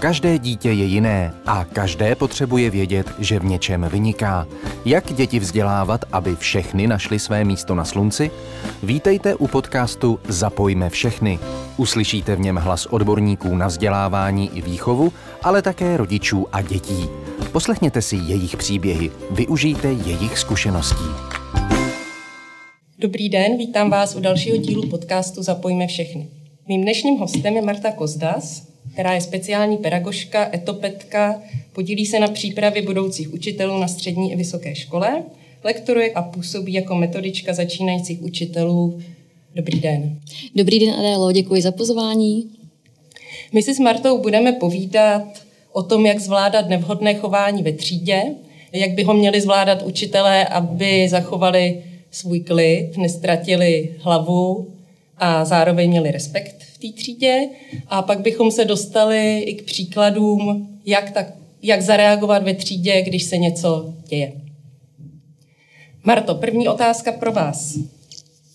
Každé dítě je jiné a každé potřebuje vědět, že v něčem vyniká. Jak děti vzdělávat, aby všechny našli své místo na slunci? Vítejte u podcastu Zapojme všechny. Uslyšíte v něm hlas odborníků na vzdělávání i výchovu, ale také rodičů a dětí. Poslechněte si jejich příběhy, využijte jejich zkušeností. Dobrý den, vítám vás u dalšího dílu podcastu Zapojme všechny. Mým dnešním hostem je Marta Kozdas, která je speciální pedagožka, etopetka, podílí se na přípravě budoucích učitelů na střední i vysoké škole, lektoruje a působí jako metodička začínajících učitelů. Dobrý den. Dobrý den, Adélo, děkuji za pozvání. My si s Martou budeme povídat o tom, jak zvládat nevhodné chování ve třídě, jak by ho měli zvládat učitelé, aby zachovali svůj klid, nestratili hlavu a zároveň měli respekt té třídě. A pak bychom se dostali i k příkladům, jak, tak, jak zareagovat ve třídě, když se něco děje. Marto, první otázka pro vás.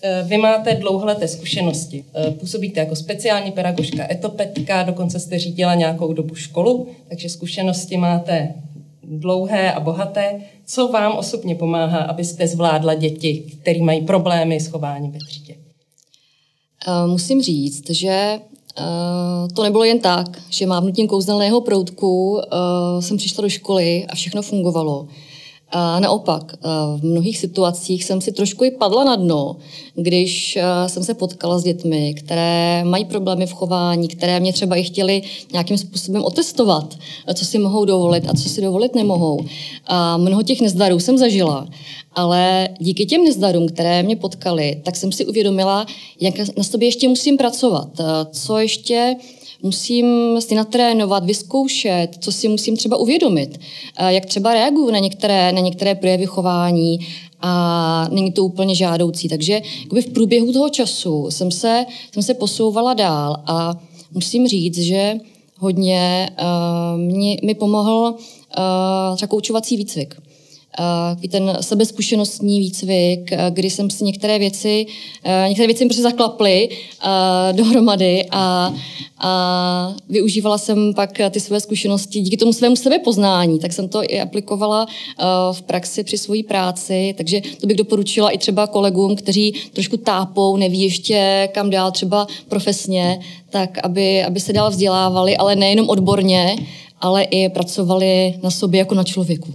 E, vy máte dlouholeté zkušenosti. E, působíte jako speciální pedagožka, etopetka, dokonce jste řídila nějakou dobu školu, takže zkušenosti máte dlouhé a bohaté. Co vám osobně pomáhá, abyste zvládla děti, které mají problémy s chováním ve třídě? Uh, musím říct, že uh, to nebylo jen tak, že mávnutím kouzelného proutku uh, jsem přišla do školy a všechno fungovalo. A naopak, v mnohých situacích jsem si trošku i padla na dno, když jsem se potkala s dětmi, které mají problémy v chování, které mě třeba i chtěli nějakým způsobem otestovat, co si mohou dovolit a co si dovolit nemohou. A mnoho těch nezdarů jsem zažila, ale díky těm nezdarům, které mě potkaly, tak jsem si uvědomila, jak na sobě ještě musím pracovat, co ještě musím si natrénovat, vyzkoušet, co si musím třeba uvědomit, jak třeba reaguju na některé, na některé projevy chování a není to úplně žádoucí. Takže v průběhu toho času jsem se, jsem se posouvala dál a musím říct, že hodně uh, mě, mi pomohl uh, třeba koučovací výcvik uh, ten sebezkušenostní výcvik, uh, kdy jsem si některé věci, uh, některé věci mi zaklaply uh, dohromady a, a využívala jsem pak ty své zkušenosti díky tomu svému sebepoznání, tak jsem to i aplikovala uh, v praxi při své práci, takže to bych doporučila i třeba kolegům, kteří trošku tápou, neví ještě kam dál třeba profesně, tak aby, aby se dál vzdělávali, ale nejenom odborně, ale i pracovali na sobě jako na člověku.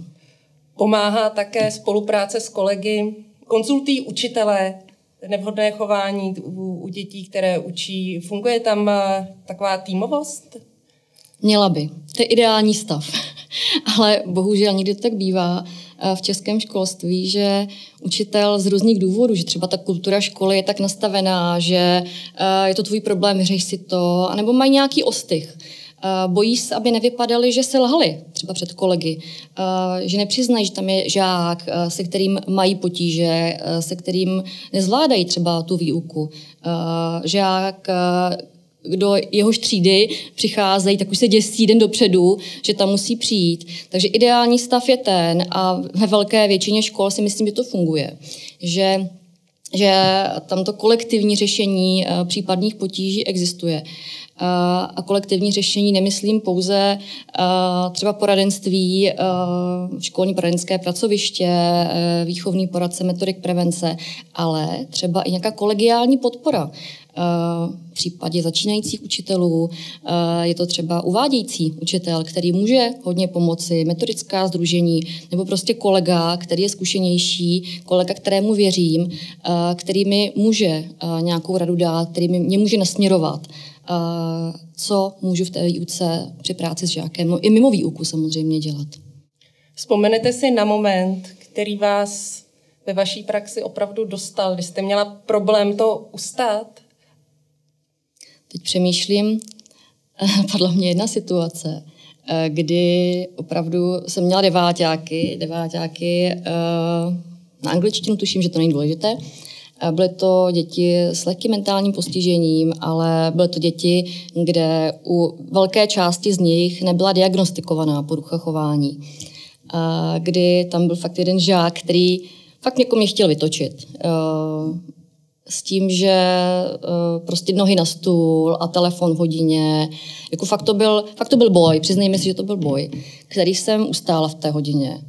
Pomáhá také spolupráce s kolegy, konzultují učitelé nevhodné chování u, u dětí, které učí. Funguje tam eh, taková týmovost? Měla by. To je ideální stav. Ale bohužel někdy to tak bývá eh, v českém školství, že učitel z různých důvodů, že třeba ta kultura školy je tak nastavená, že eh, je to tvůj problém, vyřeš si to, anebo mají nějaký ostych. Eh, bojí se, aby nevypadali, že se lhali třeba před kolegy, eh, že nepřiznají, že tam je žák, eh, se kterým mají potíže, se kterým nezvládají třeba tu výuku. Žák, do jehož třídy přicházejí, tak už se děsí den dopředu, že tam musí přijít. Takže ideální stav je ten a ve velké většině škol si myslím, že to funguje. Že že tam to kolektivní řešení případných potíží existuje a kolektivní řešení nemyslím pouze třeba poradenství, školní poradenské pracoviště, výchovný poradce, metodik prevence, ale třeba i nějaká kolegiální podpora. V případě začínajících učitelů je to třeba uvádějící učitel, který může hodně pomoci, metodická združení, nebo prostě kolega, který je zkušenější, kolega, kterému věřím, který mi může nějakou radu dát, který mě může nasměrovat co můžu v té výuce při práci s žákem, no i mimo výuku samozřejmě dělat. Vzpomenete si na moment, který vás ve vaší praxi opravdu dostal, kdy jste měla problém to ustát? Teď přemýšlím, padla mě jedna situace, eh, kdy opravdu jsem měla deváťáky, deváťáky eh, na angličtinu, tuším, že to není důležité, Byly to děti s lehkým mentálním postižením, ale byly to děti, kde u velké části z nich nebyla diagnostikovaná porucha chování. Kdy tam byl fakt jeden žák, který fakt někomu mě chtěl vytočit. s tím, že prostě nohy na stůl a telefon v hodině. Jako fakt to byl, fakt to byl boj, přiznejme si, že to byl boj, který jsem ustála v té hodině.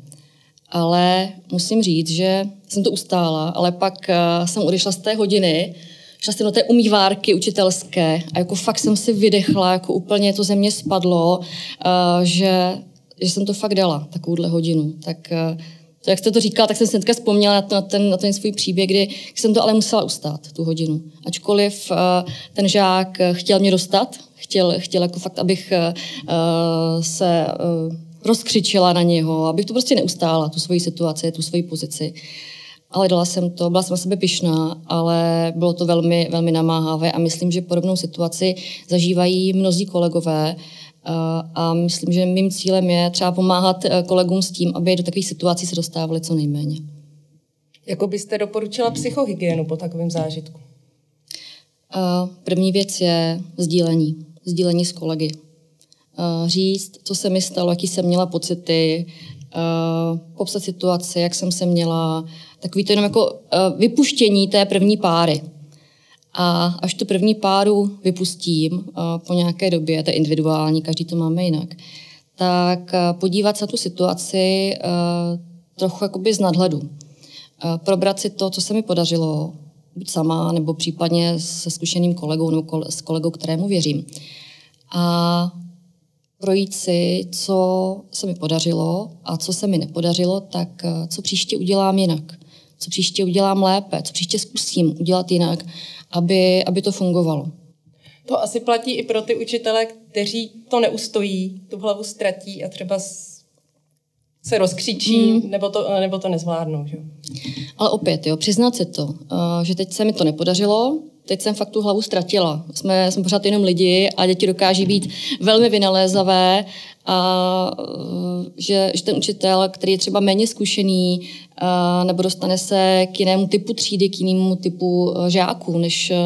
Ale musím říct, že jsem to ustála, ale pak uh, jsem odešla z té hodiny, šla jsem do té umývárky učitelské a jako fakt jsem si vydechla, jako úplně to ze mě spadlo, uh, že, že jsem to fakt dala, takovouhle hodinu. Tak uh, to, jak jste to říkal, tak jsem si teďka vzpomněla na, to, na, ten, na ten svůj příběh, kdy jsem to ale musela ustát, tu hodinu. Ačkoliv uh, ten žák chtěl mě dostat, chtěl, chtěl jako fakt, abych uh, se rozkřičila na něho, abych to prostě neustála, tu svoji situaci, tu svoji pozici. Ale dala jsem to, byla jsem na sebe pyšná, ale bylo to velmi, velmi namáhavé a myslím, že podobnou situaci zažívají mnozí kolegové, a myslím, že mým cílem je třeba pomáhat eh, kolegům s tím, aby do takových situací se dostávali co nejméně. Jako byste doporučila psychohygienu po takovém zážitku? První věc je sdílení. Sdílení s kolegy. Říct, co se mi stalo, jaký jsem měla pocity, popsat situaci, jak jsem se měla. Takový to jenom jako vypuštění té první páry. A až tu první páru vypustím uh, po nějaké době, to je individuální, každý to máme jinak, tak uh, podívat se na tu situaci uh, trochu jakoby z nadhledu. Probrat si to, co se mi podařilo, buď sama, nebo případně se zkušeným kolegou nebo s kolegou, kterému věřím. A projít si, co se mi podařilo a co se mi nepodařilo, tak co příště udělám jinak. Co příště udělám lépe, co příště zkusím udělat jinak aby, aby to fungovalo. To asi platí i pro ty učitele, kteří to neustojí, tu hlavu ztratí a třeba se rozkřičí, mm. nebo, to, nebo to nezvládnou. Že? Ale opět, jo, přiznat si to, eh, že teď se mi to nepodařilo, teď jsem fakt tu hlavu ztratila. Jsme, jsme pořád jenom lidi a děti dokáží být velmi vynalézavé a že, že ten učitel, který je třeba méně zkušený a, nebo dostane se k jinému typu třídy, k jinému typu eh, žáků, než eh,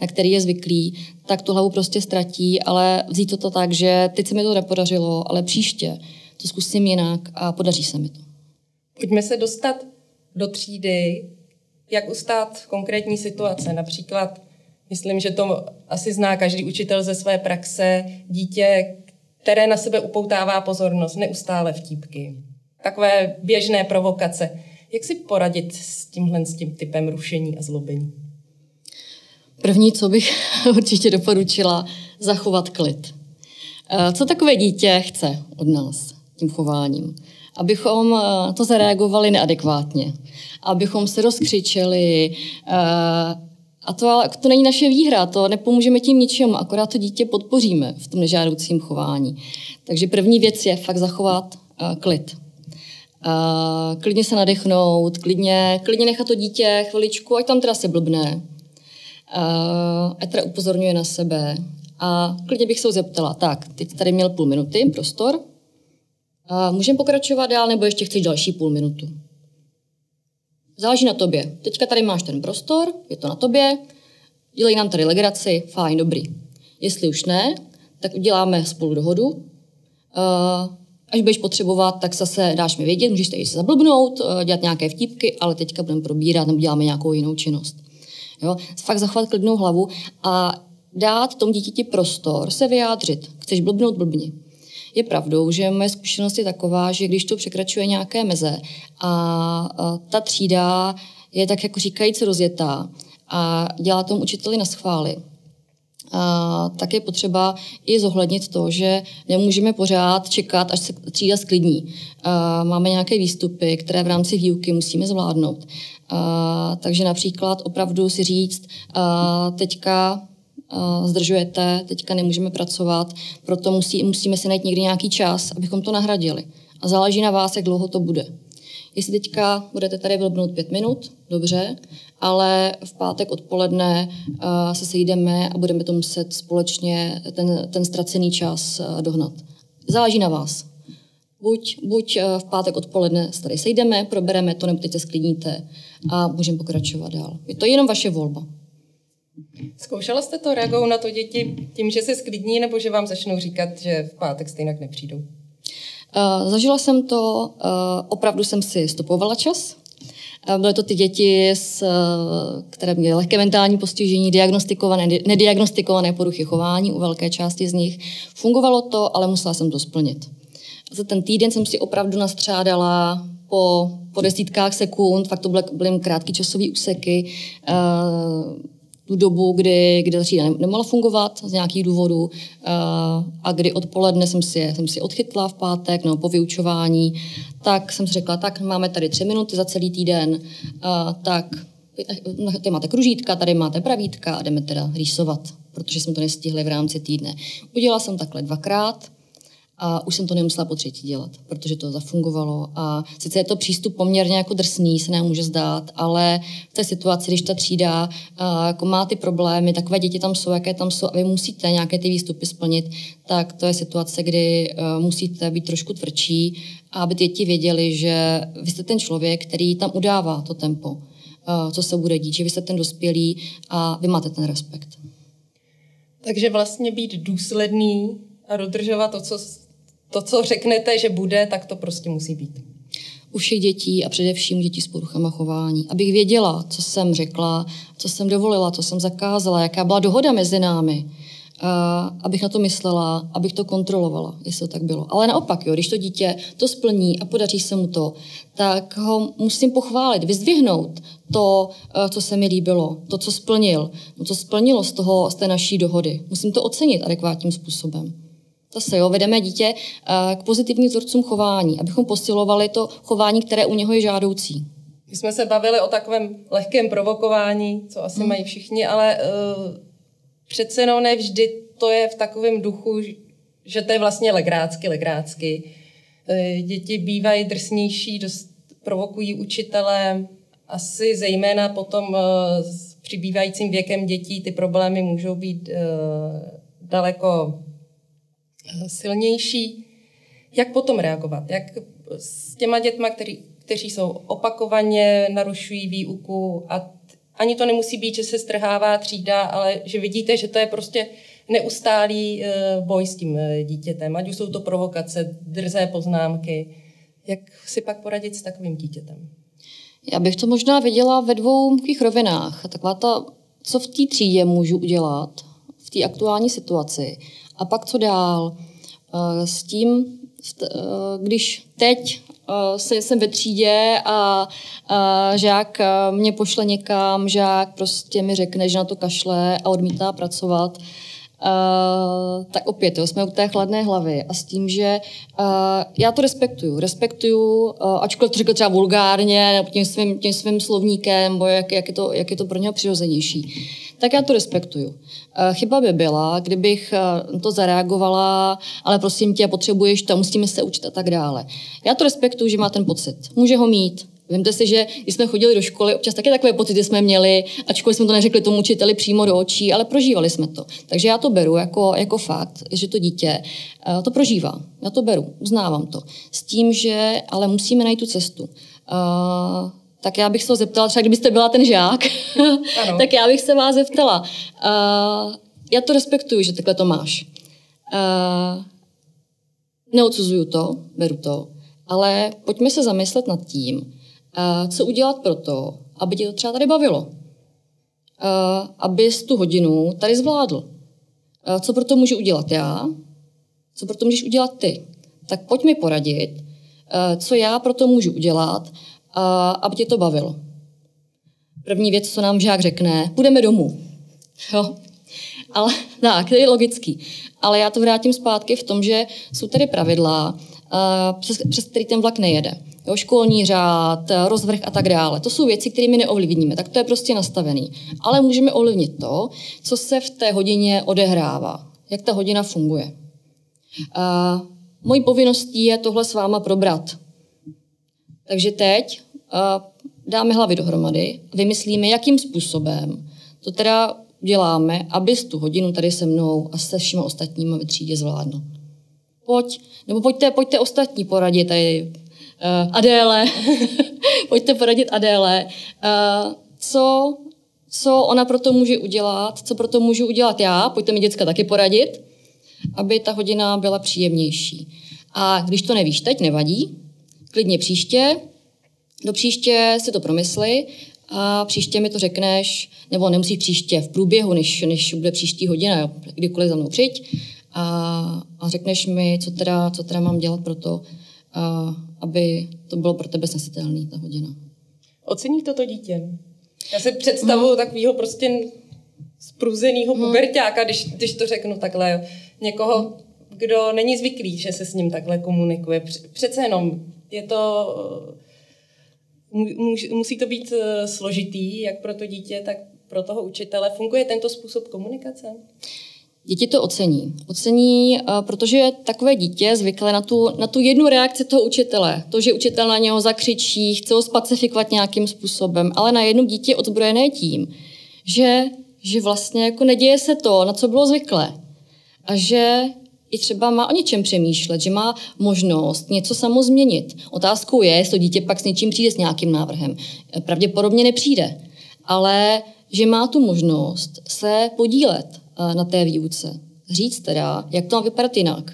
na který je zvyklý, tak tu hlavu prostě ztratí, ale vzít to, to tak, že teď se mi to nepodařilo, ale příště to zkusím jinak a podaří se mi to. Pojďme se dostat do třídy, jak ustát konkrétní situace. Například, myslím, že to asi zná každý učitel ze své praxe, dítě, které na sebe upoutává pozornost, neustále vtípky. Takové běžné provokace. Jak si poradit s tímhle s tím typem rušení a zlobení? První, co bych určitě doporučila, zachovat klid. Eh, co takové dítě chce od nás tím chováním? Abychom eh, to zareagovali neadekvátně, abychom se rozkřičeli, eh, a to, to není naše výhra, to nepomůžeme tím ničemu, akorát to dítě podpoříme v tom nežádoucím chování. Takže první věc je fakt zachovat uh, klid. Uh, klidně se nadechnout, klidně, klidně nechat to dítě chviličku, ať tam teda se blbne, uh, ať teda upozorňuje na sebe. A klidně bych se ho zeptala, tak, teď tady měl půl minuty, prostor, můžeme pokračovat dál, nebo ještě chceš další půl minutu? Záleží na tobě. Teďka tady máš ten prostor, je to na tobě, dělej nám tady legraci, fajn, dobrý. Jestli už ne, tak uděláme spolu dohodu. Až budeš potřebovat, tak zase dáš mi vědět, můžeš tady se zablbnout, uh, dělat nějaké vtípky, ale teďka budeme probírat nebo děláme nějakou jinou činnost. Jo? Fakt zachovat klidnou hlavu a dát tomu dítěti prostor se vyjádřit. Chceš blbnout, blbni. Je pravdou, že moje zkušenost je taková, že když to překračuje nějaké meze a ta třída je tak jako říkajíc rozjetá a dělá tomu učiteli na schvály, a tak je potřeba i zohlednit to, že nemůžeme pořád čekat, až se třída sklidní. A máme nějaké výstupy, které v rámci výuky musíme zvládnout. A, takže například opravdu si říct, a, teďka zdržujete, teďka nemůžeme pracovat, proto musí, musíme si najít někdy nějaký čas, abychom to nahradili. A záleží na vás, jak dlouho to bude. Jestli teďka budete tady vlbnout pět minut, dobře, ale v pátek odpoledne uh, se sejdeme a budeme to muset společně ten, ten ztracený čas uh, dohnat. Záleží na vás. Buď, buď v pátek odpoledne se tady sejdeme, probereme to, nebo teď se sklidníte a můžeme pokračovat dál. Je to jenom vaše volba. Zkoušela jste to, reagují na to děti tím, že se sklidní, nebo že vám začnou říkat, že v pátek stejně nepřijdou? Uh, zažila jsem to, uh, opravdu jsem si stopovala čas. Byly to ty děti, s, které měly lehké mentální postižení, diagnostikované, nediagnostikované poruchy chování u velké části z nich. Fungovalo to, ale musela jsem to splnit. Za ten týden jsem si opravdu nastřádala po, po desítkách sekund, fakt to byly, byly krátké časové úseky, uh, tu dobu, kdy, kdy ta třída nemohla fungovat z nějakých důvodů uh, a kdy odpoledne jsem si, jsem si odchytla v pátek no, po vyučování, tak jsem si řekla, tak máme tady tři minuty za celý týden, uh, tak tady máte kružítka, tady máte pravítka a jdeme teda rýsovat, protože jsme to nestihli v rámci týdne. Udělala jsem takhle dvakrát, a už jsem to nemusela po třetí dělat, protože to zafungovalo. A sice je to přístup poměrně jako drsný, se nám může zdát, ale v té situaci, když ta třída jako má ty problémy, takové děti tam jsou, jaké tam jsou, a vy musíte nějaké ty výstupy splnit, tak to je situace, kdy musíte být trošku tvrdší, aby děti věděli, že vy jste ten člověk, který tam udává to tempo, co se bude dít, že vy jste ten dospělý a vy máte ten respekt. Takže vlastně být důsledný a dodržovat to, co to, co řeknete, že bude, tak to prostě musí být. U všech dětí a především dětí s poruchama chování. Abych věděla, co jsem řekla, co jsem dovolila, co jsem zakázala, jaká byla dohoda mezi námi. Uh, abych na to myslela, abych to kontrolovala, jestli to tak bylo. Ale naopak, jo, když to dítě to splní a podaří se mu to, tak ho musím pochválit, vyzdvihnout to, uh, co se mi líbilo, to, co splnil, no, co splnilo z, toho, z té naší dohody. Musím to ocenit adekvátním způsobem. Zase jo, vedeme dítě eh, k pozitivním vzorcům chování, abychom posilovali to chování, které u něho je žádoucí. My jsme se bavili o takovém lehkém provokování, co asi hmm. mají všichni, ale uh, přece jenom ne vždy to je v takovém duchu, že to je vlastně legrácky, legrácky. Uh, děti bývají drsnější, dost provokují učitele, asi zejména potom uh, s přibývajícím věkem dětí ty problémy můžou být uh, daleko silnější. Jak potom reagovat? Jak s těma dětma, který, kteří jsou opakovaně, narušují výuku a ani to nemusí být, že se strhává třída, ale že vidíte, že to je prostě neustálý eh, boj s tím eh, dítětem, ať už jsou to provokace, drzé poznámky. Jak si pak poradit s takovým dítětem? Já bych to možná viděla ve dvou takových rovinách. Taková ta, co v té třídě můžu udělat v té aktuální situaci a pak co dál? Eh, s tím, eh, když teď eh, jsem ve třídě a, žák mě pošle někam, žák prostě mi řekne, že na to kašle a odmítá pracovat, Uh, tak opět, jo, jsme u té chladné hlavy a s tím, že uh, já to respektuju. Respektuju, uh, ačkoliv to řekl třeba vulgárně, nebo tím svým, tím svým slovníkem, nebo jak, jak, je to, jak je to pro něho přirozenější tak já to respektuju. Eh, chyba by byla, kdybych eh, to zareagovala, ale prosím tě, potřebuješ to, musíme se učit a tak dále. Já to respektuju, že má ten pocit. Může ho mít, Vemte si, že když jsme chodili do školy, občas taky takové pocity jsme měli, ačkoliv jsme to neřekli tomu učiteli přímo do očí, ale prožívali jsme to. Takže já to beru jako, jako fakt, že to dítě uh, to prožívá. Já to beru, uznávám to. S tím, že ale musíme najít tu cestu. Tak já bych se ho zeptala, třeba kdybyste byla ten žák, tak já bych se vás zeptala. Uh, já to respektuju, že takhle to máš. Uh, neodsuzuju to, beru to, ale pojďme se zamyslet nad tím, uh, co udělat pro to, aby tě to třeba tady bavilo. Uh, abys tu hodinu tady zvládl. Uh, co pro to můžu udělat já? Co pro to můžeš udělat ty? Tak pojď mi poradit, uh, co já pro to můžu udělat, a aby tě to bavilo. První věc, co nám žák řekne, půjdeme domů. Jo. Ale tak, to je logický. Ale já to vrátím zpátky v tom, že jsou tady pravidla, přes, přes který ten vlak nejede. Jo, školní řád, rozvrh a tak dále. To jsou věci, které my neovlivníme, tak to je prostě nastavený. Ale můžeme ovlivnit to, co se v té hodině odehrává, jak ta hodina funguje. Uh, mojí povinností je tohle s váma probrat. Takže teď dáme hlavy dohromady, vymyslíme, jakým způsobem to teda děláme, aby tu hodinu tady se mnou a se všemi ostatními ve třídě zvládnu. Pojď, nebo pojďte, pojďte ostatní poradit tady uh, Adéle, pojďte poradit Adéle, uh, co, co ona pro to může udělat, co pro to můžu udělat já, pojďte mi děcka taky poradit, aby ta hodina byla příjemnější. A když to nevíš teď, nevadí, klidně příště, do příště si to promysli a příště mi to řekneš, nebo nemusíš příště, v průběhu, než, než bude příští hodina, jo, kdykoliv za mnou přijď a, a řekneš mi, co teda, co teda mám dělat pro to, a, aby to bylo pro tebe snesitelné, ta hodina. Ocení toto dítě? Já si představuju hmm. takového prostě spruzeného hmm. puberťáka, když, když to řeknu takhle. Někoho, kdo není zvyklý, že se s ním takhle komunikuje. Přece jenom je to musí to být eh, složitý, jak pro to dítě, tak pro toho učitele. Funguje tento způsob komunikace? Děti to ocení. Ocení, eh, protože takové dítě zvyklé na tu, na tu jednu reakci toho učitele. To, že učitel na něho zakřičí, chce ho spacifikovat nějakým způsobem, ale na jedno dítě je odzbrojené tím, že, že vlastně jako neděje se to, na co bylo zvyklé. A že i třeba má o něčem přemýšlet, že má možnost něco samo změnit. Otázkou je, jestli to dítě pak s něčím přijde s nějakým návrhem. Pravděpodobně nepřijde, ale že má tu možnost se podílet eh, na té výuce. Říct teda, jak to má vypadat jinak.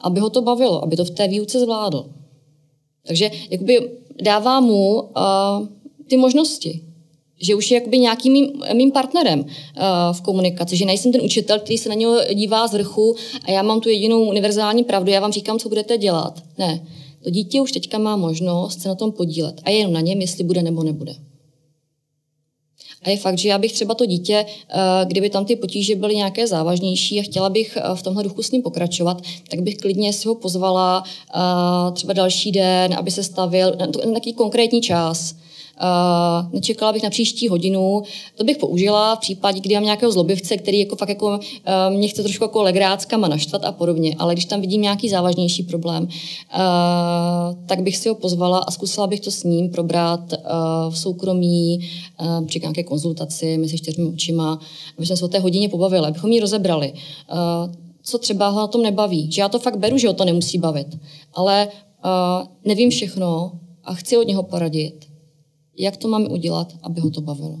Aby ho to bavilo, aby to v té výuce zvládl. Takže jakoby dává mu uh, ty možnosti že už je jakoby nějakým mým, mým partnerem uh, v komunikaci, že nejsem ten učitel, který se na něho dívá z vrchu a já mám tu jedinou univerzální pravdu, já vám říkám, co budete dělat. Ne, to dítě už teďka má možnost se na tom podílet a je jenom na něm, jestli bude nebo nebude. A je fakt, že já bych třeba to dítě, eh, kdyby tam ty potíže byly nějaké závažnější a chtěla bych eh, v tomhle duchu s ním pokračovat, tak bych klidně si ho pozvala třeba další den, aby se stavil na nějaký konkrétní čas Uh, nečekala bych na příští hodinu. To bych použila v případě, kdy mám nějakého zlobivce, který jako fakt jako, uh, mě chce trošku jako legráckama naštvat a podobně. Ale když tam vidím nějaký závažnější problém, uh, tak bych si ho pozvala a zkusila bych to s ním probrat v soukromí, při nějaké konzultaci mezi čtyřmi očima, aby jsme se o té hodině pobavili, abychom ji rozebrali. Co třeba ho na tom nebaví. Že já to fakt beru, že ho to nemusí bavit. Ale uh, nevím všechno a chci od něho poradit jak to máme udělat, aby ho to bavilo.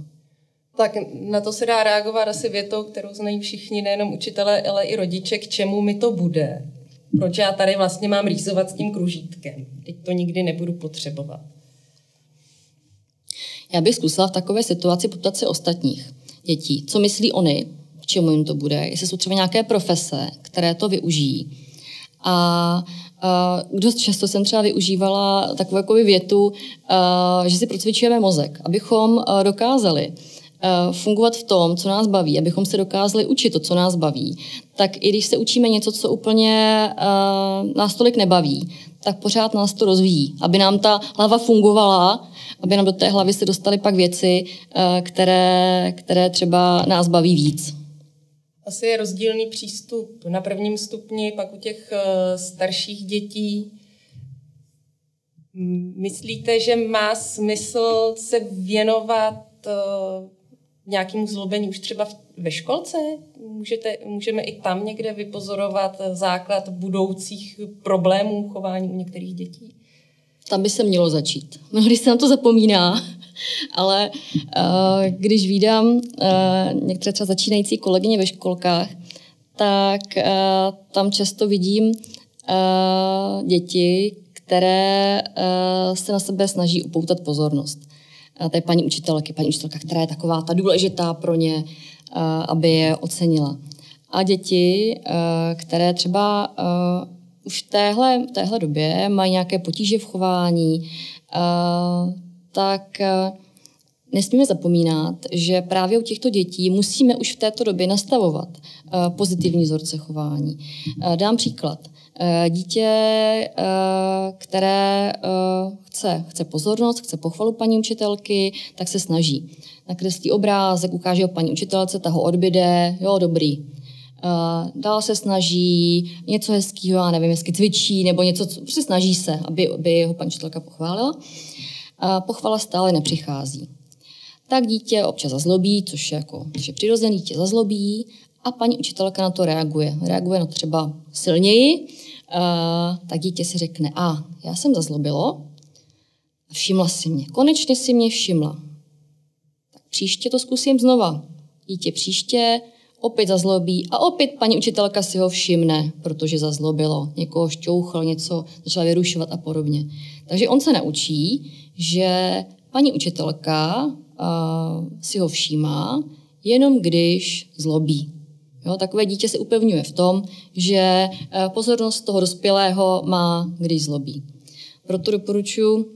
Tak na to se dá reagovat asi větou, kterou znají všichni, nejenom učitelé, ale i rodiče, k čemu mi to bude. Proč já tady vlastně mám rýzovat s tím kružítkem? Teď to nikdy nebudu potřebovat. Já bych zkusila v takové situaci poptat se ostatních dětí. Co myslí oni, k čemu jim to bude, jestli jsou třeba nějaké profese, které to využijí. A Uh, dost často jsem třeba využívala takovou jako větu, uh, že si procvičujeme mozek, abychom uh, dokázali fungovat v tom, co nás baví, abychom se dokázali učit to, co nás baví, tak i když se učíme něco, co úplně uh, nás tolik nebaví, tak pořád nás to rozvíjí, aby nám ta hlava fungovala, aby nám do té hlavy se dostaly pak věci, uh, které, které třeba nás baví víc asi je rozdílný přístup na prvním stupni, pak u těch eh, starších dětí. Myslíte, že má smysl se věnovat eh, nějakému zlobení už třeba ve školce? Můžete, můžeme i tam někde vypozorovat základ budoucích problémů chování u některých dětí? Tam by se mělo začít. Mnohdy se na to zapomíná, ale uh, když vídám uh, některé třeba začínající kolegyně ve školkách, tak uh, tam často vidím děti, které se na sebe snaží upoutat pozornost. To je paní učitelky, paní učitelka, která je taková ta důležitá pro ně, aby je ocenila. A děti, které třeba už v téhle, téhle době mají nějaké potíže v chování, uh, tak eh, nesmíme zapomínat, že právě u těchto dětí musíme už v této době nastavovat eh, pozitivní vzorce chování. Eh, dám příklad. Dítě, které chce, chce pozornost, chce pochvalu paní učitelky, tak se snaží. Nakreslí obrázek, ukáže ho paní učitelce, ta ho odbyde, jo, dobrý. Dál se snaží, něco hezkého, já nevím, hezky cvičí, nebo něco, co prostě snaží se, aby, aby ho paní učitelka pochválila a pochvala stále nepřichází. Tak dítě občas zazlobí, což je, jako, což je přirozený, dítě zazlobí a paní učitelka na to reaguje. Reaguje na to třeba silněji, a, tak dítě si řekne, a já jsem zazlobilo, všimla si mě, konečně si mě všimla. Tak příště to zkusím znova. Dítě příště opět zazlobí a opět paní učitelka si ho všimne, protože zazlobilo. Někoho šťouchl, něco začala vyrušovat a podobně. Takže on se naučí, že paní učitelka uh, si ho všímá, jenom když zlobí. Jo, takové dítě se upevňuje v tom, že pozornost toho dospělého má, když zlobí. Proto doporučuji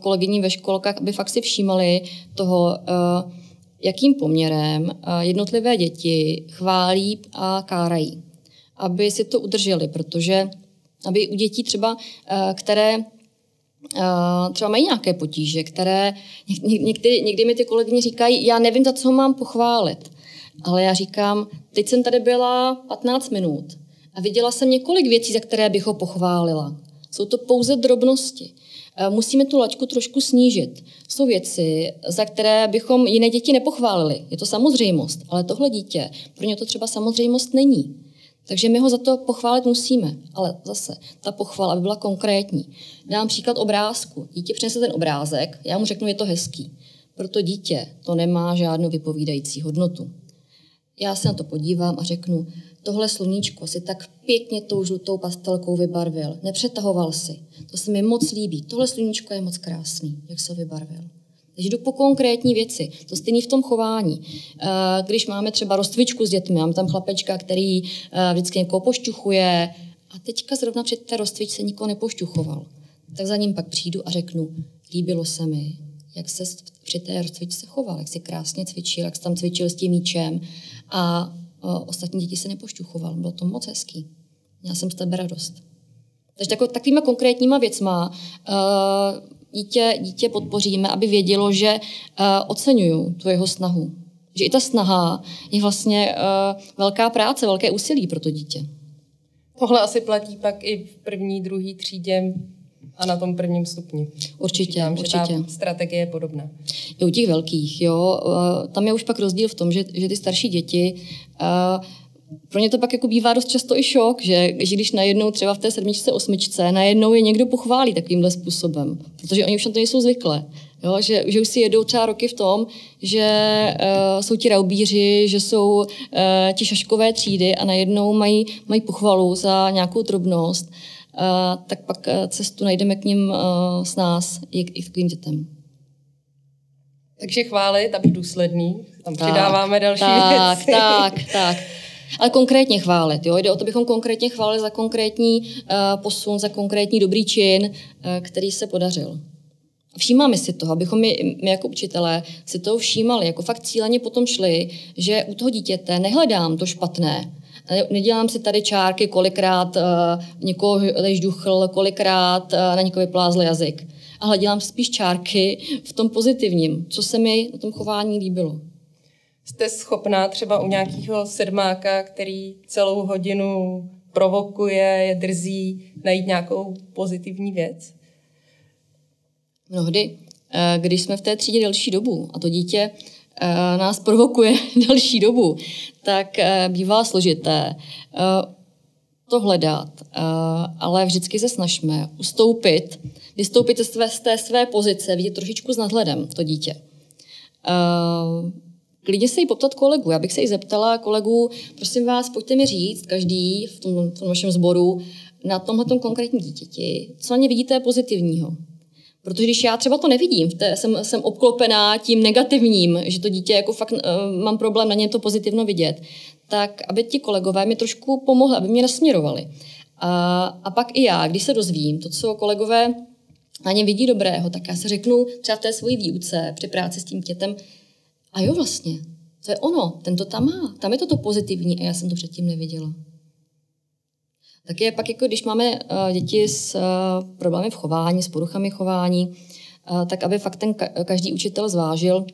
kolegyní ve školkách, aby fakt si všímali toho, jakým poměrem jednotlivé děti chválí a kárají. Aby si to udrželi, protože aby u dětí třeba, které třeba mají nějaké potíže, které někdy, někdy mi ty kolegyně říkají, já nevím, za co mám pochválit. Ale já říkám, teď jsem tady byla 15 minut a viděla jsem několik věcí, za které bych ho pochválila. Jsou to pouze drobnosti. Musíme tu lačku trošku snížit. Jsou věci, za které bychom jiné děti nepochválili. Je to samozřejmost, ale tohle dítě, pro ně to třeba samozřejmost není. Takže my ho za to pochválit musíme. Ale zase, ta pochvala by byla konkrétní. Dám příklad obrázku. Dítě přinese ten obrázek, já mu řeknu, je to hezký. Proto dítě to nemá žádnou vypovídající hodnotu. Já se na to podívám a řeknu, tohle sluníčko si tak pěkně tou žlutou pastelkou vybarvil. Nepřetahoval si. To se mi moc líbí. Tohle sluníčko je moc krásný, jak se vybarvil. Takže jdu po konkrétní věci. To stejný v tom chování. Eh, když máme třeba rostvičku s dětmi, mám tam chlapečka, který eh, vždycky někoho pošťuchuje a teďka zrovna před té rostvičce nikoho nepošťuchoval. Tak za ním pak přijdu a řeknu, líbilo se mi, jak se při té rozcvičce choval, jak si krásně cvičil, jak se tam cvičil s tím míčem a ostatní děti se nepošťuchoval. Bylo to moc hezký. Měla jsem z tebe radost. Takže tako, takovýma konkrétníma věcma uh, dítě, dítě podpoříme, aby vědělo, že uh, oceňuju tu jeho snahu. Že i ta snaha je vlastně uh, velká práce, velké úsilí pro to dítě. Tohle asi platí pak i v první, druhé třídě a na tom prvním stupni. Určitě, Říkám, určitě. Že ta strategie je podobná. I u těch velkých, jo. Eh, tam je už pak rozdíl v tom, že, že ty starší děti uh, pro ně to pak jako bývá dost často i šok, že, že když najednou třeba v té sedmičce, osmičce, najednou je někdo pochválí takovýmhle způsobem, protože oni už na to nejsou zvyklé. Jo, že, že už si jedou třeba roky v tom, že uh, jsou ti raubíři, že jsou uh, ti šaškové třídy a najednou mají, mají pochvalu za nějakou drobnost tak pak eh, cestu najdeme k ním eh, s nás i k, takovým dětem. Takže chválit a být důsledný. Tam tak, přidáváme další tak, věci. Tak, tak. Ale konkrétně chválit. Jo? Jde o to, bychom konkrétně chválili za konkrétní uh, posun, za konkrétní dobrý čin, uh, který se podařil. Všímáme si toho, abychom my, my jako učitelé si toho všímali, jako fakt cíleně potom šli, že u toho dítěte nehledám to špatné, Nedělám si tady čárky, kolikrát uh, někoho ležduchl, kolikrát uh, na někoho vyplázl jazyk. Ale dělám spíš čárky v tom pozitivním, co se mi na tom chování líbilo. Jste schopná třeba u nějakého sedmáka, který celou hodinu provokuje, je drzí, najít nějakou pozitivní věc? Mnohdy. Eh, když jsme v té třídě delší dobu a to dítě nás provokuje delší dobu, tak eh, bývá složité eh, to hledat, eh, ale vždycky se snažíme ustoupit, vystoupit ze své, z té své pozice, vidět trošičku s nadhledem to dítě. Klidně se jí poptat kolegu. Já bych se jí zeptala kolegu, prosím vás, pojďte mi říct, každý v tom, v tom vašem sboru, na tomhle konkrétním dítěti, co na ně vidíte pozitivního. Protože když já třeba to nevidím, té, jsem, jsem obklopená tím negativním, že to dítě jako fakt uh, mám problém na ně to pozitivno vidět, tak aby ti kolegové mi trošku pomohli, aby mě nasměrovali. A, a pak i já, když se dozvím to, co kolegové na ně vidí dobrého, tak já se řeknu třeba v té svojí výuce při práci s tím dětem, a jo vlastně, to je ono, ten to tam má, tam je to to pozitivní a já jsem to předtím neviděla. Tak je pak, jako když máme uh, děti s uh, problémy v chování, s poruchami chování, uh, tak aby fakt ten ka- každý učitel zvážil,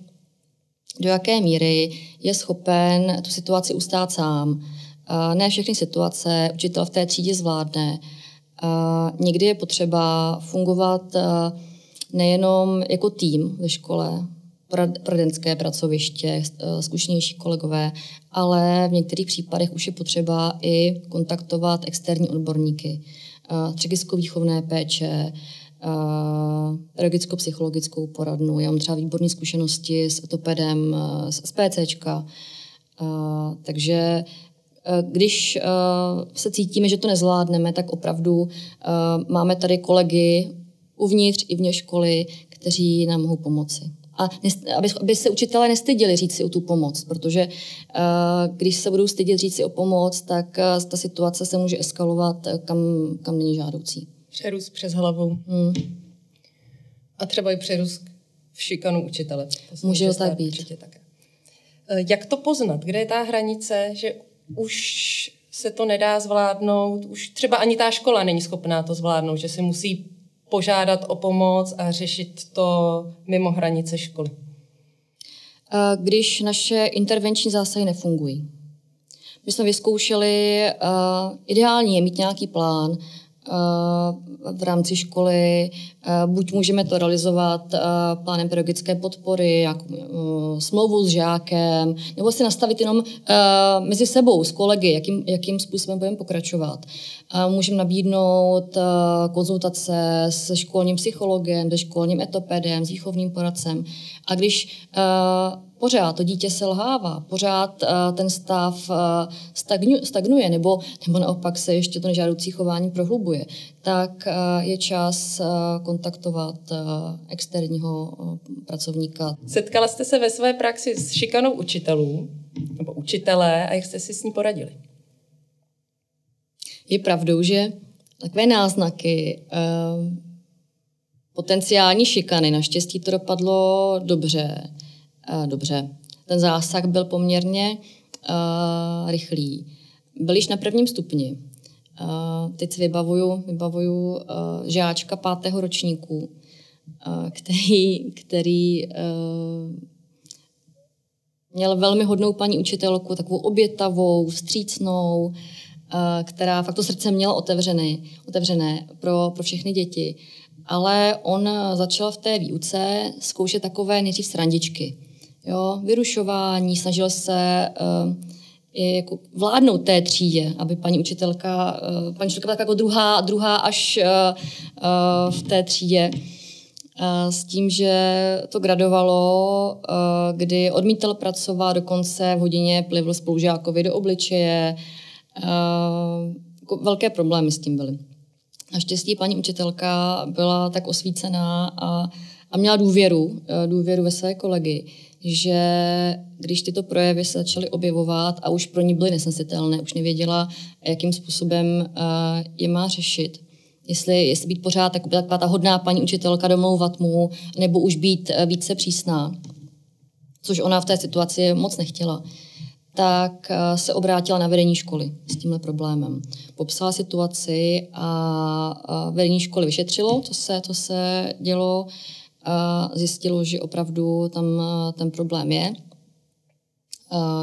do jaké míry je schopen tu situaci ustát sám. Ne všechny situace učitel v té třídě zvládne. Někdy je potřeba fungovat nejenom jako tým ve škole, poradenské pracoviště, eh, zkušenější kolegové, ale v některých případech už je potřeba i kontaktovat externí odborníky, eh, třegicko-výchovné péče, eh, pedagogicko-psychologickou poradnu. Já mám třeba výborné zkušenosti s etopedem, s SPCčka takže když se cítíme, že to nezvládneme, tak opravdu máme tady kolegy uvnitř i vně školy, kteří nám mohou pomoci. A aby, aby se učitelé nestyděli říct si o tu pomoc, protože uh, když se budou stydět říct si o pomoc, tak uh, ta situace se může eskalovat, uh, kam, kam není žádoucí. Přerůst přes hlavu. Hmm. A třeba i přerůst v šikanu učitele. To může to tak být. Také. Jak to poznat? Kde je ta hranice, že už se to nedá zvládnout, už třeba ani ta škola není schopná to zvládnout, že si musí požádat o pomoc a řešit to mimo hranice školy? Když naše intervenční zásahy nefungují. My jsme vyzkoušeli, uh, ideální je mít nějaký plán, v rámci školy. Buď můžeme to realizovat plánem pedagogické podpory, jak smlouvu s žákem, nebo si nastavit jenom mezi sebou s kolegy, jakým, jakým způsobem budeme pokračovat. Můžeme nabídnout konzultace se školním psychologem, se školním etopedem, s výchovným poradcem. A když pořád to dítě selhává, pořád uh, ten stav uh, stagnu, stagnuje, nebo, nebo naopak se ještě to nežádoucí chování prohlubuje, tak uh, je čas uh, kontaktovat uh, externího uh, pracovníka. Setkala jste se ve své praxi s šikanou učitelů nebo učitelé a jak jste si s ní poradili? Je pravdou, že takové náznaky uh, potenciální šikany, naštěstí to dopadlo dobře, dobře. Ten zásah byl poměrně uh, rychlý. Byl již na prvním stupni. Uh, teď si vybavuju, vybavuju uh, žáčka pátého ročníku, uh, který, který uh, měl velmi hodnou paní učitelku, takovou obětavou, vstřícnou, která fakt to srdce měla otevřené, otevřené pro, pro všechny děti. Ale on začal v té výuce zkoušet takové nejdřív srandičky jo, vyrušování, snažil se uh, jako vládnout té třídě, aby paní učitelka, uh, paní učitelka byla jako druhá, druhá až uh, v té třídě. S tím, že to gradovalo, kdy odmítal pracovat, dokonce v hodině plivl spolužákovi do obličeje. Jako velké problémy s tím byly. Naštěstí paní učitelka byla tak osvícená a, a měla důvěru, důvěru ve své kolegy, že když tyto projevy se začaly objevovat a už pro ní byly nesnesitelné, už nevěděla, jakým způsobem uh, je má řešit, jestli, jestli být pořád taková ta hodná paní učitelka domlouvat mu, nebo už být uh, více přísná, což ona v té situaci moc nechtěla, tak uh, se obrátila na vedení školy s tímhle problémem. Popsala situaci a vedení školy vyšetřilo, co se, co se dělo, a zjistilo, že opravdu tam ten problém je,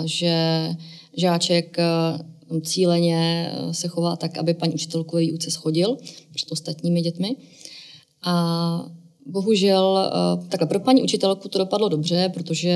že žáček cíleně se chová tak, aby paní učitelku výuce schodil před ostatními dětmi. A bohužel, takhle pro paní učitelku to dopadlo dobře, protože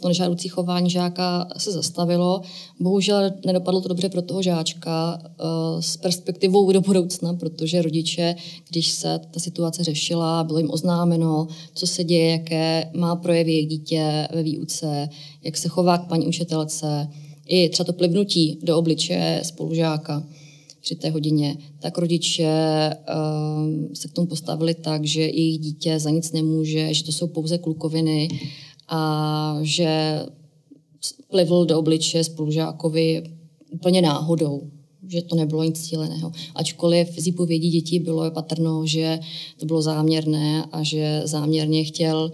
to nežádoucí chování žáka se zastavilo. Bohužel nedopadlo to dobře pro toho žáčka uh, s perspektivou do budoucna, protože rodiče, když se ta situace řešila, bylo jim oznámeno, co se děje, jaké má projevy jejich dítě ve výuce, jak se chová k paní učitelce, i třeba to plivnutí do obličeje spolužáka při té hodině, tak rodiče uh, se k tomu postavili tak, že jejich dítě za nic nemůže, že to jsou pouze klukoviny a že plivl do obliče spolužákovi úplně náhodou, že to nebylo nic cíleného. Ačkoliv z výpovědí dětí bylo patrno, že to bylo záměrné a že záměrně chtěl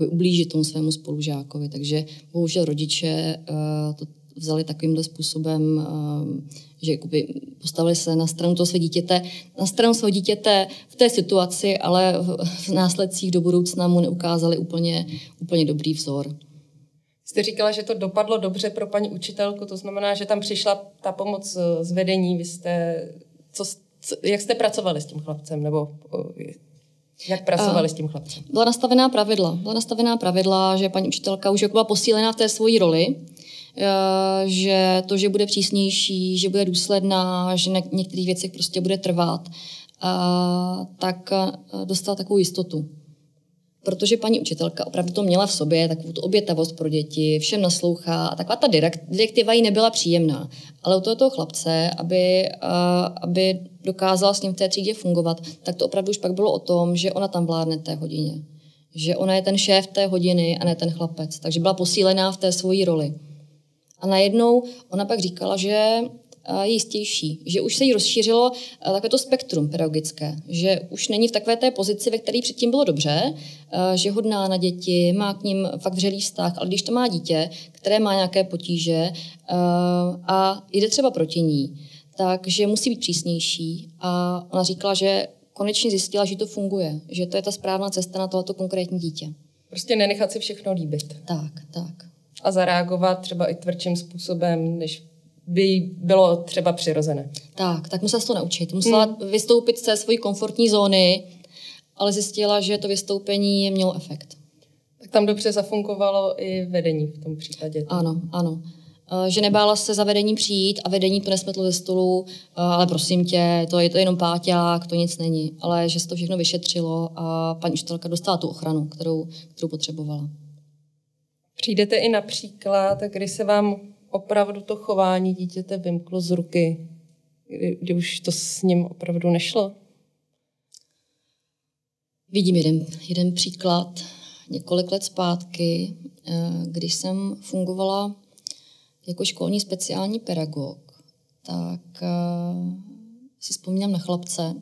uh, ublížit tomu svému spolužákovi. Takže bohužel rodiče uh, to vzali takovýmhle způsobem, uh, že jakoby postavili se na stranu toho svého dítěte, na stranu svého dítěte v té situaci, ale v následcích do budoucna mu neukázali úplně, úplně dobrý vzor. Jste říkala, že to dopadlo dobře pro paní učitelku, to znamená, že tam přišla ta pomoc eh, z vedení. Vy jste, co, co, jak jste pracovali s tím chlapcem? Nebo jak pracovali uh, s tím chlapcem? Byla nastavená pravidla. Byla nastavená pravidla, že paní učitelka už jako byla posílená v té svojí roli, Eh, že to, že bude přísnější, že bude důsledná, že na některých věcech prostě bude trvat, tak eh, dostala takovou jistotu. protože paní učitelka opravdu to měla v sobě, takovou tu obětavost pro děti, všem naslouchá a taková ta direktiva jí nebyla příjemná. Ale u tohoto chlapce, aby, aby dokázala s ním v té třídě fungovat, tak to opravdu už pak bylo o tom, že ona tam vládne té hodině. Že ona je ten šéf té hodiny a ne ten chlapec. Takže byla posílená v té svojí roli. A najednou ona pak říkala, že je jistější, že už se jí rozšířilo takové to spektrum pedagogické, že už není v takové té pozici, ve které předtím bylo dobře, že hodná na děti, má k ním fakt vřelý vztah, ale když to má dítě, které má nějaké potíže a jde třeba proti ní, takže musí být přísnější. A ona říkala, že konečně zjistila, že to funguje, že to je ta správná cesta na tohoto konkrétní dítě. Prostě nenechat si všechno líbit. Tak, tak. A zareagovat třeba i tvrdším způsobem, než by bylo třeba přirozené. Tak, tak musela se to naučit. Musela hmm. vystoupit z té své komfortní zóny, ale zjistila, že to vystoupení mělo efekt. Tak tam dobře zafungovalo i vedení v tom případě. Ano, ano. Eh, že nebála se za vedení přijít a vedení to nesmetlo ze stolu, eh, ale prosím tě, to je to jenom páťák, to nic není. Ale že se to všechno vyšetřilo a paní učitelka dostala tu ochranu, kterou, kterou potřebovala. Přijdete i například, kdy se vám opravdu to chování dítěte vymklo z ruky, kdy, kdy už to s ním opravdu nešlo? Vidím jeden, jeden příklad. Několik let zpátky, eh, když jsem fungovala jako školní speciální pedagog, tak uh, si vzpomínám na chlapce,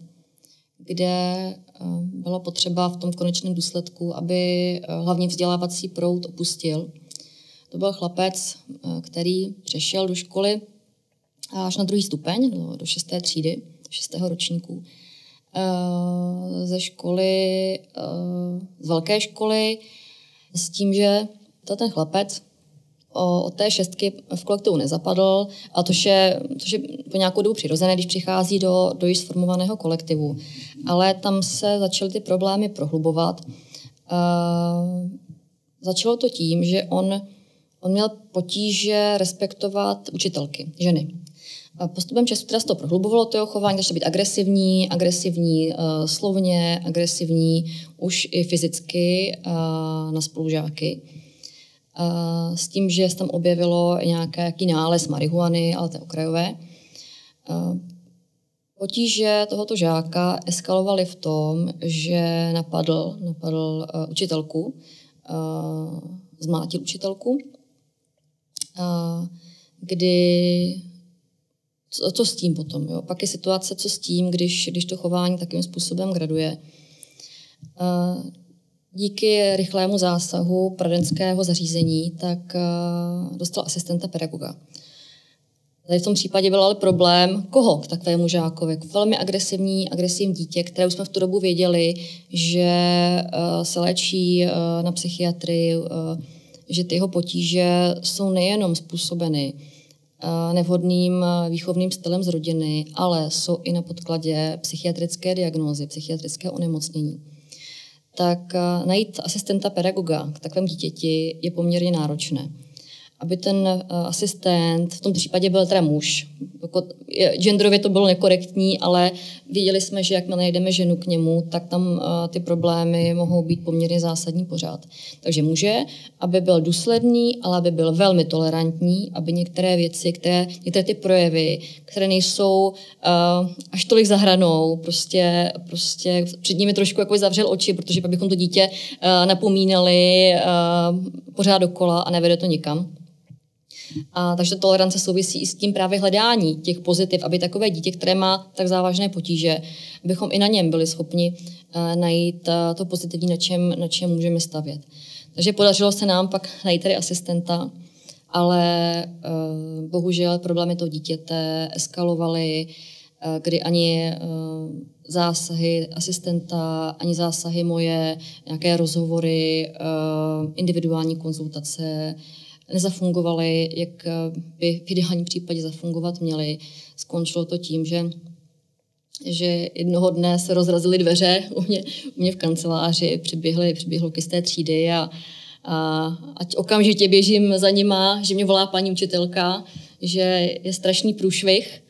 kde bylo potřeba v tom konečném důsledku, aby uh, hlavně vzdělávací proud opustil. To byl chlapec, uh, který přešel do školy až na druhý stupeň, do, do šesté třídy, šestého ročníku. Ze školy, z velké školy, s tím, že to ten chlapec od té šestky v kolektivu nezapadl, a to je, to je po nějakou dobu přirozené, když přichází do, do již sformovaného kolektivu. Ale tam se začaly ty problémy prohlubovat. Uh, začalo to tím, že on, on měl potíže respektovat učitelky, ženy. A postupem času teda se to prohlubovalo, to jeho chování začalo být agresivní, agresivní uh, slovně, agresivní už i fyzicky uh, na spolužáky s tím, že se tam objevilo nějaký nález marihuany, ale to je okrajové. Potíže tohoto žáka eskalovaly v tom, že napadl, napadl uh, učitelku, uh, zmátil učitelku, uh, kdy co, co s tím potom? Jo? Pak je situace, co s tím, když, když to chování takým způsobem graduje. Uh, díky rychlému zásahu poradenského zařízení tak uh, dostal asistenta pedagoga. Tady v tom případě byl ale problém, koho k takovému žákovi, k velmi agresivní, agresivní dítě, které už jsme v tu dobu věděli, že uh, se léčí uh, na psychiatrii, uh, že ty jeho potíže jsou nejenom způsobeny nevhodným výchovným stylem z rodiny, ale jsou i na podkladě psychiatrické diagnózy, psychiatrické onemocnění. Tak eh, najít asistenta pedagoga k takovém dítěti je poměrně náročné aby ten uh, asistent, v tom případě byl teda muž, jako, genderově to bylo nekorektní, ale viděli jsme, že jak my najdeme ženu k němu, tak tam uh, ty problémy mohou být poměrně zásadní pořád. Takže muže, aby byl důsledný, ale aby byl velmi tolerantní, aby některé věci, které, některé ty projevy, které nejsou uh, až tolik zahranou, prostě, prostě před nimi trošku jako zavřel oči, protože pak bychom to dítě uh, napomínali uh, pořád dokola a nevede to nikam. A, takže tolerance souvisí i s tím právě hledání těch pozitiv, aby takové dítě, které má tak závažné potíže, abychom i na něm byli schopni uh, najít uh, to pozitivní, na čem, na čem můžeme stavět. Takže podařilo se nám pak najít tady asistenta, ale uh, bohužel problémy toho dítěte eskalovaly, uh, kdy ani uh, zásahy asistenta, ani zásahy moje, nějaké rozhovory, individuální konzultace, nezafungovaly, jak by v ideálním případě zafungovat měly. Skončilo to tím, že že jednoho dne se rozrazily dveře u mě, u mě v kanceláři, přiběhly, přiběhlo k té třídy a, a ať okamžitě běžím za nima, že mě volá paní učitelka, že je strašný průšvih,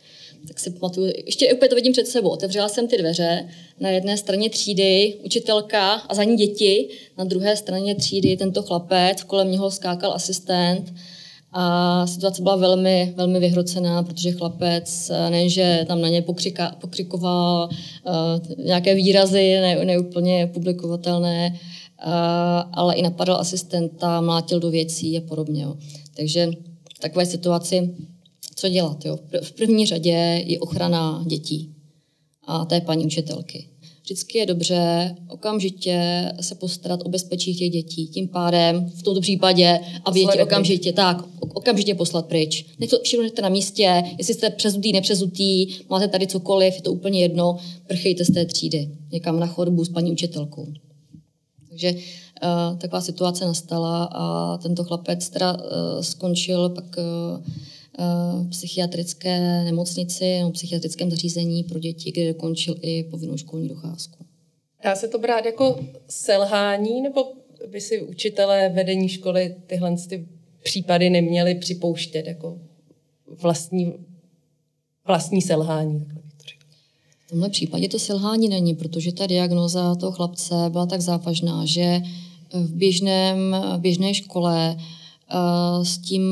tak si pamatuju, ještě úplně to vidím před sebou. Otevřela jsem ty dveře, na jedné straně třídy učitelka a za ní děti, na druhé straně třídy tento chlapec, kolem něho skákal asistent a situace byla velmi, velmi vyhrocená, protože chlapec eh, nejenže tam na ně pokřika, pokřikoval uh, nějaké výrazy ne, neúplně publikovatelné, uh, ale i napadl asistenta, mlátil do věcí a podobně. Takže v takové situaci co dělat. Jo? V první řadě je ochrana dětí a té paní učitelky. Vždycky je dobře okamžitě se postarat o bezpečí těch dětí. Tím pádem v tomto případě, aby děti okamžitě, tak, okamžitě poslat pryč. Nech to všechno na místě, jestli jste přezutý, nepřezutý, máte tady cokoliv, je to úplně jedno, prchejte z té třídy někam na chodbu s paní učitelkou. Takže uh, taková situace nastala a tento chlapec teda uh, skončil pak uh, v psychiatrické nemocnici nebo psychiatrickém zařízení pro děti, kde dokončil i povinnou školní docházku. Dá se to brát jako selhání, nebo by si učitelé vedení školy tyhle ty případy neměli připouštět jako vlastní, vlastní selhání? V tomhle případě to selhání není, protože ta diagnoza toho chlapce byla tak závažná, že v, běžném, v běžné škole s tím,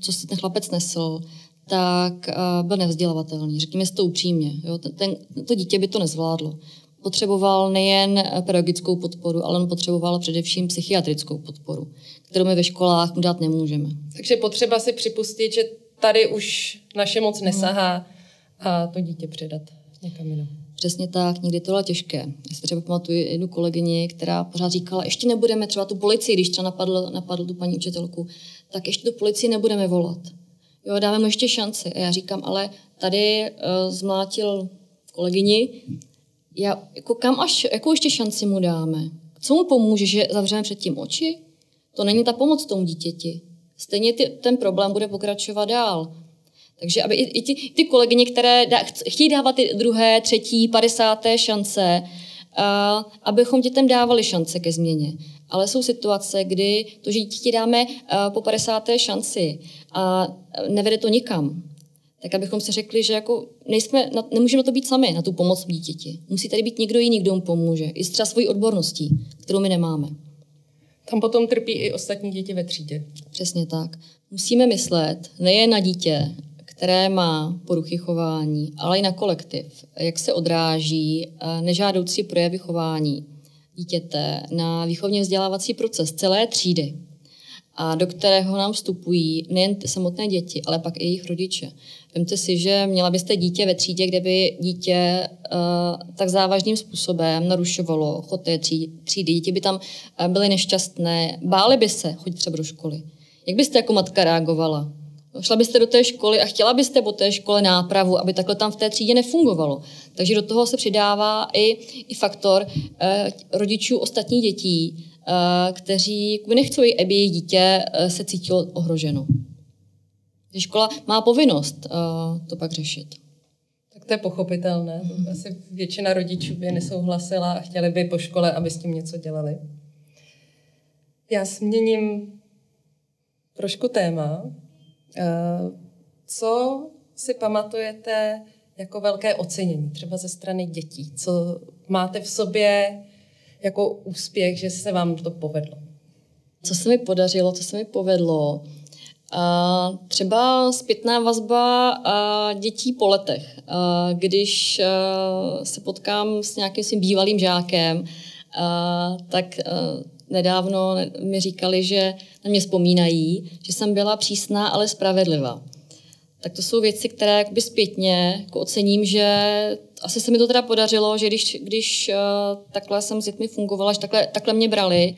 co se ten chlapec nesl, tak byl nevzdělavatelný. Řekněme si to upřímně. Jo? Ten, ten, to dítě by to nezvládlo. Potřeboval nejen pedagogickou podporu, ale on potřeboval především psychiatrickou podporu, kterou my ve školách mu dát nemůžeme. Takže potřeba si připustit, že tady už naše moc nesahá a to dítě předat někam jinam. Přesně tak, někdy to bylo těžké. Já si třeba pamatuju jednu kolegyni, která pořád říkala, ještě nebudeme třeba tu policii, když třeba napadl, napadl tu paní učitelku, tak ještě tu policii nebudeme volat. Jo, dáme mu ještě šanci. A já říkám, ale tady uh, zmlátil kolegyni, já, jako kam až, jakou ještě šanci mu dáme? Co mu pomůže, že zavřeme před tím oči? To není ta pomoc tomu dítěti. Stejně ty, ten problém bude pokračovat dál. Takže aby i, i ty, ty kolegyně, které dá, chtějí dávat ty druhé, třetí, padesáté šance, uh, abychom dětem dávali šance ke změně. Ale jsou situace, kdy to, že dítěti dáme uh, po padesáté šanci a nevede to nikam, tak abychom si řekli, že jako nejsme, nemůžeme na to být sami, na tu pomoc dítěti. Musí tady být někdo jiný, kdo mu pomůže. I třeba svojí odborností, kterou my nemáme. Tam potom trpí i ostatní děti ve třídě. Přesně tak. Musíme myslet nejen na dítě, které má poruchy chování, ale i na kolektiv. Jak se odráží eh, nežádoucí projevy chování dítěte na výchovně vzdělávací proces celé třídy, a do kterého nám vstupují nejen samotné děti, ale pak i jejich rodiče. Vemte si, že měla byste dítě ve třídě, kde by dítě uh, tak závažným způsobem narušovalo chod té třídy. Děti by tam uh, byly nešťastné, bály by se chodit třeba do školy. Jak byste jako matka reagovala? Šla byste do té školy a chtěla byste po té škole nápravu, aby takhle tam v té třídě nefungovalo. Takže do toho se přidává i, i faktor eh, rodičů ostatních dětí, eh, kteří nechcí, aby jejich dítě eh, se cítilo ohroženo. Že škola má povinnost eh, to pak řešit. Tak to je pochopitelné. Asi většina rodičů by nesouhlasila a chtěli by po škole, aby s tím něco dělali. Já změním trošku téma. Eh, co si pamatujete jako velké ocenění, třeba ze strany dětí? Co máte v sobě jako úspěch, že se vám to povedlo? Co se mi podařilo, co se mi povedlo? A třeba zpětná vazba a dětí po letech. A když se potkám s nějakým svým bývalým žákem, a, tak nedávno mi říkali, že na mě vzpomínají, že jsem byla přísná, ale spravedlivá. Tak to jsou věci, které jakoby zpětně jako ocením, že asi se mi to teda podařilo, že když, když uh, takhle jsem s dětmi fungovala, že takhle, takhle mě brali.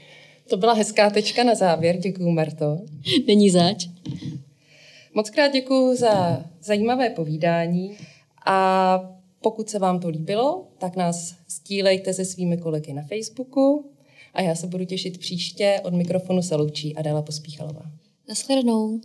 To byla hezká tečka na závěr, děkuji Marto. Není zač. Moc krát děkuji za zajímavé povídání a pokud se vám to líbilo, tak nás stílejte se svými kolegy na Facebooku a já se budu těšit příště. Od mikrofonu se loučí Adela Pospíchalová. Naschledanou.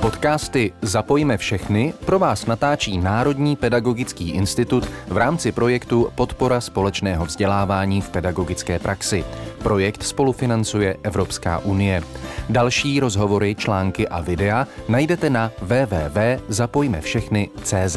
Podcasty Zapojme všechny pro vás natáčí Národní pedagogický institut v rámci projektu Podpora společného vzdělávání v pedagogické praxi. Projekt spolufinancuje Evropská unie. Další rozhovory, články a videa najdete na www.zapojmevšechny.cz.